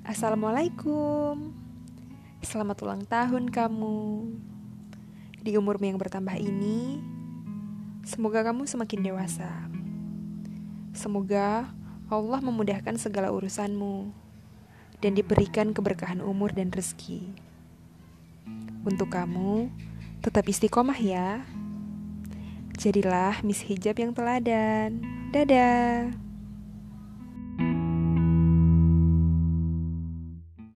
Assalamualaikum. Selamat ulang tahun kamu. Di umurmu yang bertambah ini, semoga kamu semakin dewasa. Semoga Allah memudahkan segala urusanmu dan diberikan keberkahan umur dan rezeki. Untuk kamu, tetap istiqomah ya. Jadilah Miss Hijab yang teladan. Dadah.